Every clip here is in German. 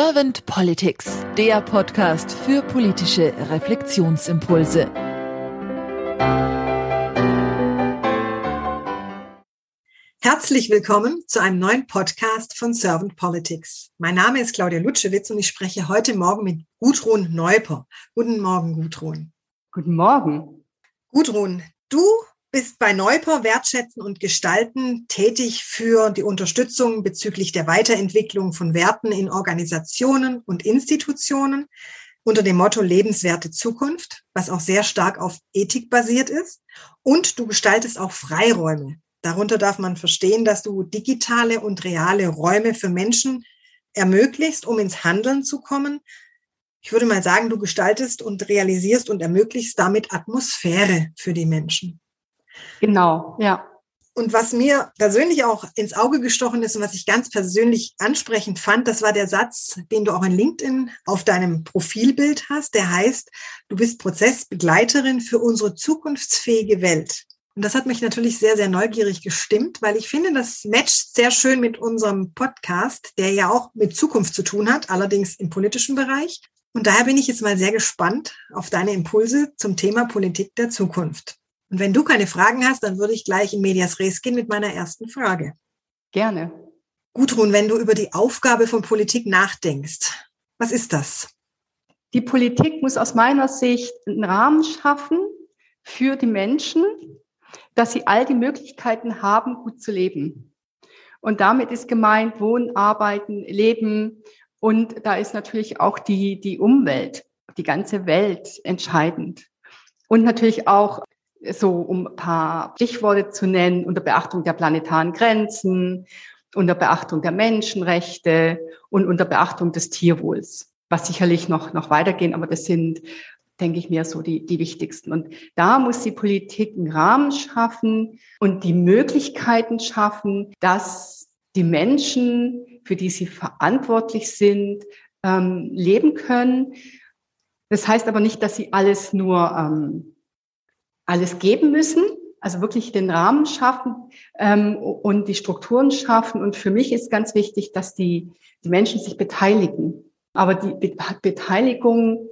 Servant Politics, der Podcast für politische Reflexionsimpulse. Herzlich willkommen zu einem neuen Podcast von Servant Politics. Mein Name ist Claudia Lutschewitz und ich spreche heute Morgen mit Gudrun Neuper. Guten Morgen, Gudrun. Guten Morgen. Gudrun, du bist bei Neuper Wertschätzen und Gestalten tätig für die Unterstützung bezüglich der Weiterentwicklung von Werten in Organisationen und Institutionen unter dem Motto lebenswerte Zukunft, was auch sehr stark auf Ethik basiert ist. Und du gestaltest auch Freiräume. Darunter darf man verstehen, dass du digitale und reale Räume für Menschen ermöglichst, um ins Handeln zu kommen. Ich würde mal sagen, du gestaltest und realisierst und ermöglichst damit Atmosphäre für die Menschen. Genau, ja. Und was mir persönlich auch ins Auge gestochen ist und was ich ganz persönlich ansprechend fand, das war der Satz, den du auch in LinkedIn auf deinem Profilbild hast, der heißt, du bist Prozessbegleiterin für unsere zukunftsfähige Welt. Und das hat mich natürlich sehr, sehr neugierig gestimmt, weil ich finde, das matcht sehr schön mit unserem Podcast, der ja auch mit Zukunft zu tun hat, allerdings im politischen Bereich. Und daher bin ich jetzt mal sehr gespannt auf deine Impulse zum Thema Politik der Zukunft. Und wenn du keine Fragen hast, dann würde ich gleich in Medias Res gehen mit meiner ersten Frage. Gerne. Gudrun, wenn du über die Aufgabe von Politik nachdenkst, was ist das? Die Politik muss aus meiner Sicht einen Rahmen schaffen für die Menschen, dass sie all die Möglichkeiten haben, gut zu leben. Und damit ist gemeint Wohnen, Arbeiten, Leben. Und da ist natürlich auch die, die Umwelt, die ganze Welt entscheidend. Und natürlich auch so um ein paar Stichworte zu nennen, unter Beachtung der planetaren Grenzen, unter Beachtung der Menschenrechte und unter Beachtung des Tierwohls, was sicherlich noch, noch weitergehen, aber das sind, denke ich mir, so die, die wichtigsten. Und da muss die Politik einen Rahmen schaffen und die Möglichkeiten schaffen, dass die Menschen, für die sie verantwortlich sind, ähm, leben können. Das heißt aber nicht, dass sie alles nur ähm, alles geben müssen, also wirklich den Rahmen schaffen ähm, und die Strukturen schaffen. Und für mich ist ganz wichtig, dass die, die Menschen sich beteiligen. Aber die Be Beteiligung,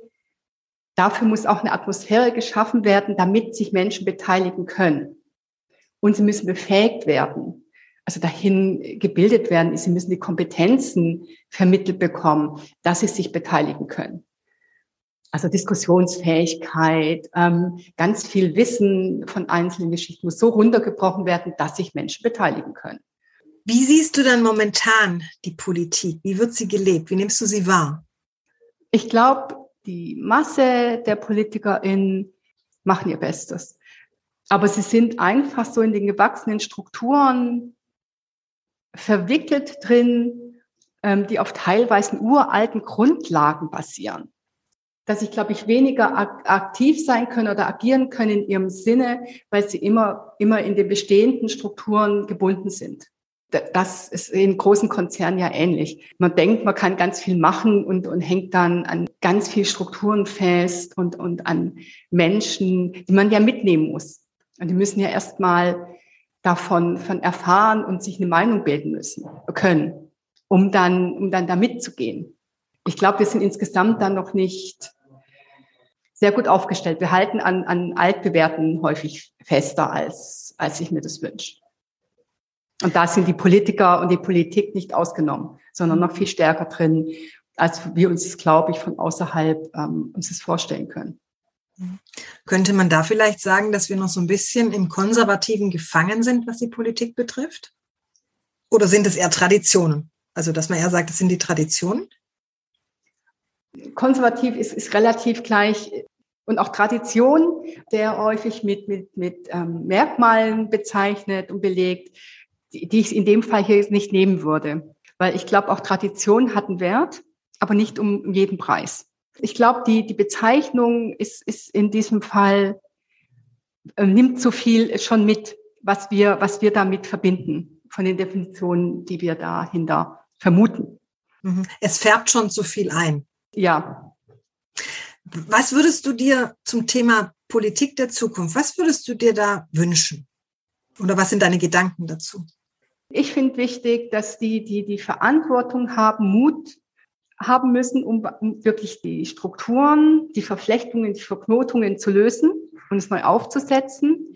dafür muss auch eine Atmosphäre geschaffen werden, damit sich Menschen beteiligen können. Und sie müssen befähigt werden, also dahin gebildet werden. Sie müssen die Kompetenzen vermittelt bekommen, dass sie sich beteiligen können also Diskussionsfähigkeit, ähm, ganz viel Wissen von einzelnen Geschichten muss so runtergebrochen werden, dass sich Menschen beteiligen können. Wie siehst du dann momentan die Politik? Wie wird sie gelebt? Wie nimmst du sie wahr? Ich glaube, die Masse der PolitikerInnen machen ihr Bestes. Aber sie sind einfach so in den gewachsenen Strukturen verwickelt drin, ähm, die auf teilweise uralten Grundlagen basieren dass sie, glaube ich, weniger aktiv sein können oder agieren können in ihrem Sinne, weil sie immer, immer in den bestehenden Strukturen gebunden sind. Das ist in großen Konzernen ja ähnlich. Man denkt, man kann ganz viel machen und, und hängt dann an ganz viel Strukturen fest und, und an Menschen, die man ja mitnehmen muss. Und die müssen ja erstmal davon von erfahren und sich eine Meinung bilden müssen, können, um dann, um dann da mitzugehen. Ich glaube, wir sind insgesamt dann noch nicht sehr gut aufgestellt. Wir halten an, an altbewährten häufig fester, als, als ich mir das wünsche. Und da sind die Politiker und die Politik nicht ausgenommen, sondern noch viel stärker drin, als wir uns das, glaube ich, von außerhalb ähm, uns das vorstellen können. Könnte man da vielleicht sagen, dass wir noch so ein bisschen im Konservativen gefangen sind, was die Politik betrifft? Oder sind es eher Traditionen? Also, dass man eher sagt, es sind die Traditionen? Konservativ ist, ist relativ gleich und auch Tradition, der häufig mit, mit, mit ähm, Merkmalen bezeichnet und belegt, die, die ich in dem Fall hier nicht nehmen würde. Weil ich glaube, auch Tradition hat einen Wert, aber nicht um jeden Preis. Ich glaube, die, die Bezeichnung ist, ist in diesem Fall, äh, nimmt zu viel schon mit, was wir, was wir damit verbinden, von den Definitionen, die wir dahinter vermuten. Mhm. Es färbt schon zu viel ein ja. Was würdest du dir zum Thema Politik der Zukunft, was würdest du dir da wünschen? Oder was sind deine Gedanken dazu? Ich finde wichtig, dass die, die die Verantwortung haben, Mut haben müssen, um, um wirklich die Strukturen, die Verflechtungen, die Verknotungen zu lösen und es neu aufzusetzen.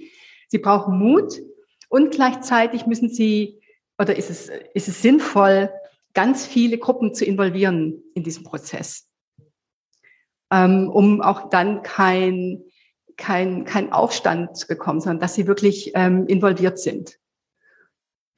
Sie brauchen Mut und gleichzeitig müssen sie, oder ist es, ist es sinnvoll, ganz viele Gruppen zu involvieren in diesem Prozess, ähm, um auch dann kein, kein, kein Aufstand zu bekommen, sondern dass sie wirklich ähm, involviert sind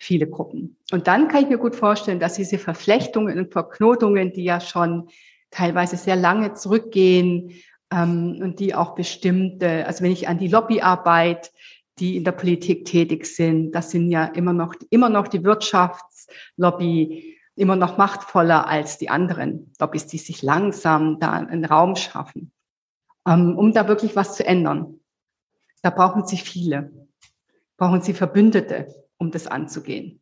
viele Gruppen. Und dann kann ich mir gut vorstellen, dass diese Verflechtungen und Verknotungen, die ja schon teilweise sehr lange zurückgehen ähm, und die auch bestimmte, also wenn ich an die Lobbyarbeit, die in der Politik tätig sind, das sind ja immer noch, immer noch die Wirtschaftslobby, immer noch machtvoller als die anderen Lobbys, die sich langsam da einen Raum schaffen, ähm, um da wirklich was zu ändern. Da brauchen sie viele, brauchen sie Verbündete um das anzugehen.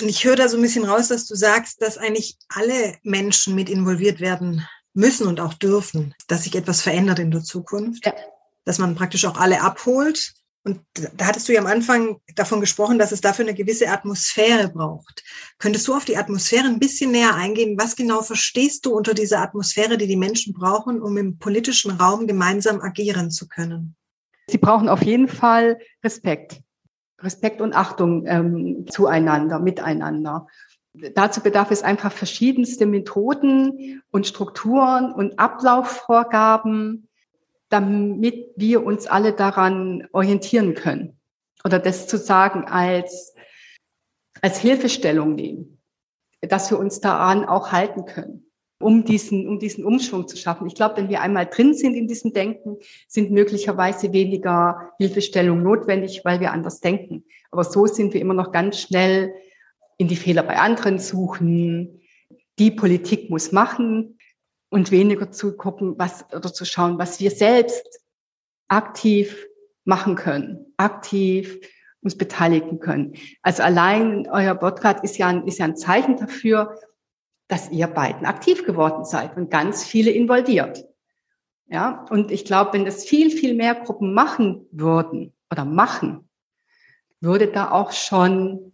Ich höre da so ein bisschen raus, dass du sagst, dass eigentlich alle Menschen mit involviert werden müssen und auch dürfen, dass sich etwas verändert in der Zukunft, ja. dass man praktisch auch alle abholt. Und da hattest du ja am Anfang davon gesprochen, dass es dafür eine gewisse Atmosphäre braucht. Könntest du auf die Atmosphäre ein bisschen näher eingehen? Was genau verstehst du unter dieser Atmosphäre, die die Menschen brauchen, um im politischen Raum gemeinsam agieren zu können? Sie brauchen auf jeden Fall Respekt. Respekt und Achtung ähm, zueinander, miteinander. Dazu bedarf es einfach verschiedenste Methoden und Strukturen und Ablaufvorgaben, damit wir uns alle daran orientieren können. Oder das zu sagen als, als Hilfestellung nehmen, dass wir uns daran auch halten können um diesen, um diesen Umschwung zu schaffen. Ich glaube, wenn wir einmal drin sind in diesem Denken, sind möglicherweise weniger Hilfestellung notwendig, weil wir anders denken. Aber so sind wir immer noch ganz schnell in die Fehler bei anderen suchen. Die Politik muss machen und weniger zu gucken, was oder zu schauen, was wir selbst aktiv machen können, aktiv uns beteiligen können. Also allein euer Podcast ist ja ein, ist ja ein Zeichen dafür, dass ihr beiden aktiv geworden seid und ganz viele involviert. Ja, und ich glaube, wenn das viel, viel mehr Gruppen machen würden oder machen, würde da auch schon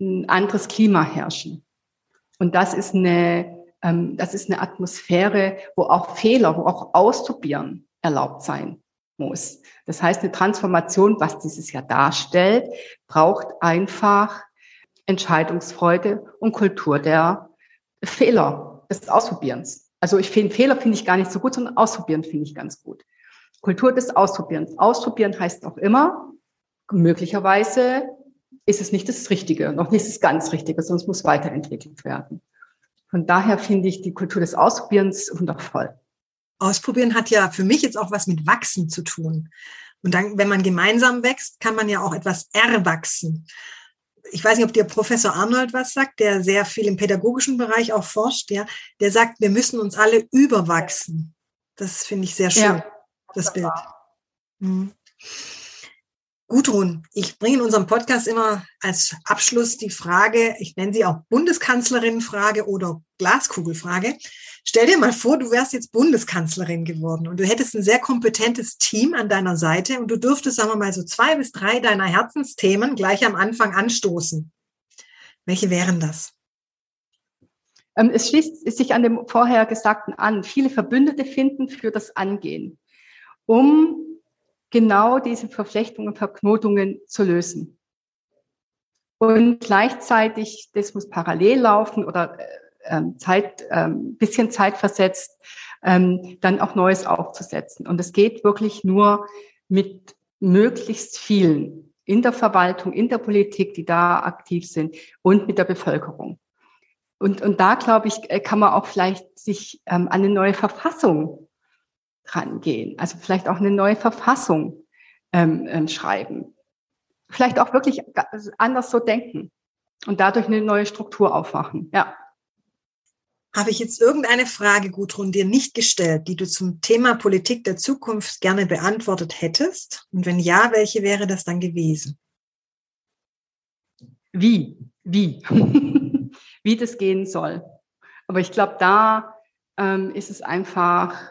ein anderes Klima herrschen. Und das ist eine, ähm, das ist eine Atmosphäre, wo auch Fehler, wo auch Ausprobieren erlaubt sein muss. Das heißt, eine Transformation, was dieses ja darstellt, braucht einfach Entscheidungsfreude und Kultur der Fehler des Ausprobierens. Also ich finde, Fehler finde ich gar nicht so gut, sondern Ausprobieren finde ich ganz gut. Kultur des Ausprobierens. Ausprobieren heißt auch immer, möglicherweise ist es nicht das Richtige, noch nicht das ganz Richtige, sonst muss weiterentwickelt werden. Von daher finde ich die Kultur des Ausprobierens wundervoll. Ausprobieren hat ja für mich jetzt auch was mit Wachsen zu tun. Und dann, wenn man gemeinsam wächst, kann man ja auch etwas erwachsen ich weiß nicht, ob dir Professor Arnold was sagt, der sehr viel im pädagogischen Bereich auch forscht, ja, der sagt, wir müssen uns alle überwachsen. Das finde ich sehr schön, ja, das Bild. Mhm. Gudrun, ich bringe in unserem Podcast immer als Abschluss die Frage, ich nenne sie auch Bundeskanzlerin-Frage oder Glaskugelfrage. Stell dir mal vor, du wärst jetzt Bundeskanzlerin geworden und du hättest ein sehr kompetentes Team an deiner Seite und du dürftest, sagen wir mal, so zwei bis drei deiner Herzensthemen gleich am Anfang anstoßen. Welche wären das? Ähm, es schließt sich an dem vorher Gesagten an. Viele Verbündete finden für das Angehen, um genau diese Verflechtungen, Verknotungen zu lösen. Und gleichzeitig, das muss parallel laufen oder äh, ähm, Zeit, ähm, bisschen Zeit versetzt, ähm, dann auch Neues aufzusetzen. Und es geht wirklich nur mit möglichst vielen in der Verwaltung, in der Politik, die da aktiv sind und mit der Bevölkerung. Und, und da, glaube ich, äh, kann man auch vielleicht sich ähm, an eine neue Verfassung rangehen. Also vielleicht auch eine neue Verfassung ähm, ähm, schreiben. Vielleicht auch wirklich anders so denken und dadurch eine neue Struktur aufmachen. Ja. Habe ich jetzt irgendeine Frage, Gudrun, dir nicht gestellt, die du zum Thema Politik der Zukunft gerne beantwortet hättest? Und wenn ja, welche wäre das dann gewesen? Wie? Wie? Wie das gehen soll. Aber ich glaube, da ähm, ist es einfach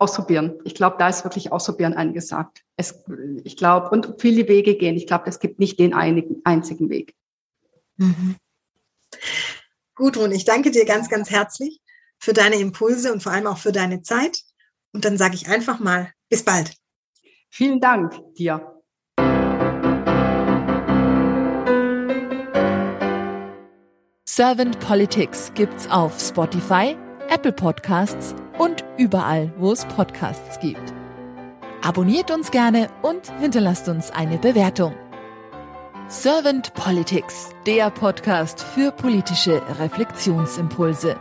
ausprobieren. Ich glaube, da ist wirklich ausprobieren angesagt. Es, ich glaube, und viele Wege gehen. Ich glaube, es gibt nicht den einigen, einzigen Weg. Mhm. Gudrun, ich danke dir ganz, ganz herzlich für deine Impulse und vor allem auch für deine Zeit. Und dann sage ich einfach mal, bis bald. Vielen Dank dir. Servant Politics gibt's auf Spotify, Apple Podcasts und überall, wo es Podcasts gibt. Abonniert uns gerne und hinterlasst uns eine Bewertung. Servant Politics, der Podcast für politische Reflexionsimpulse.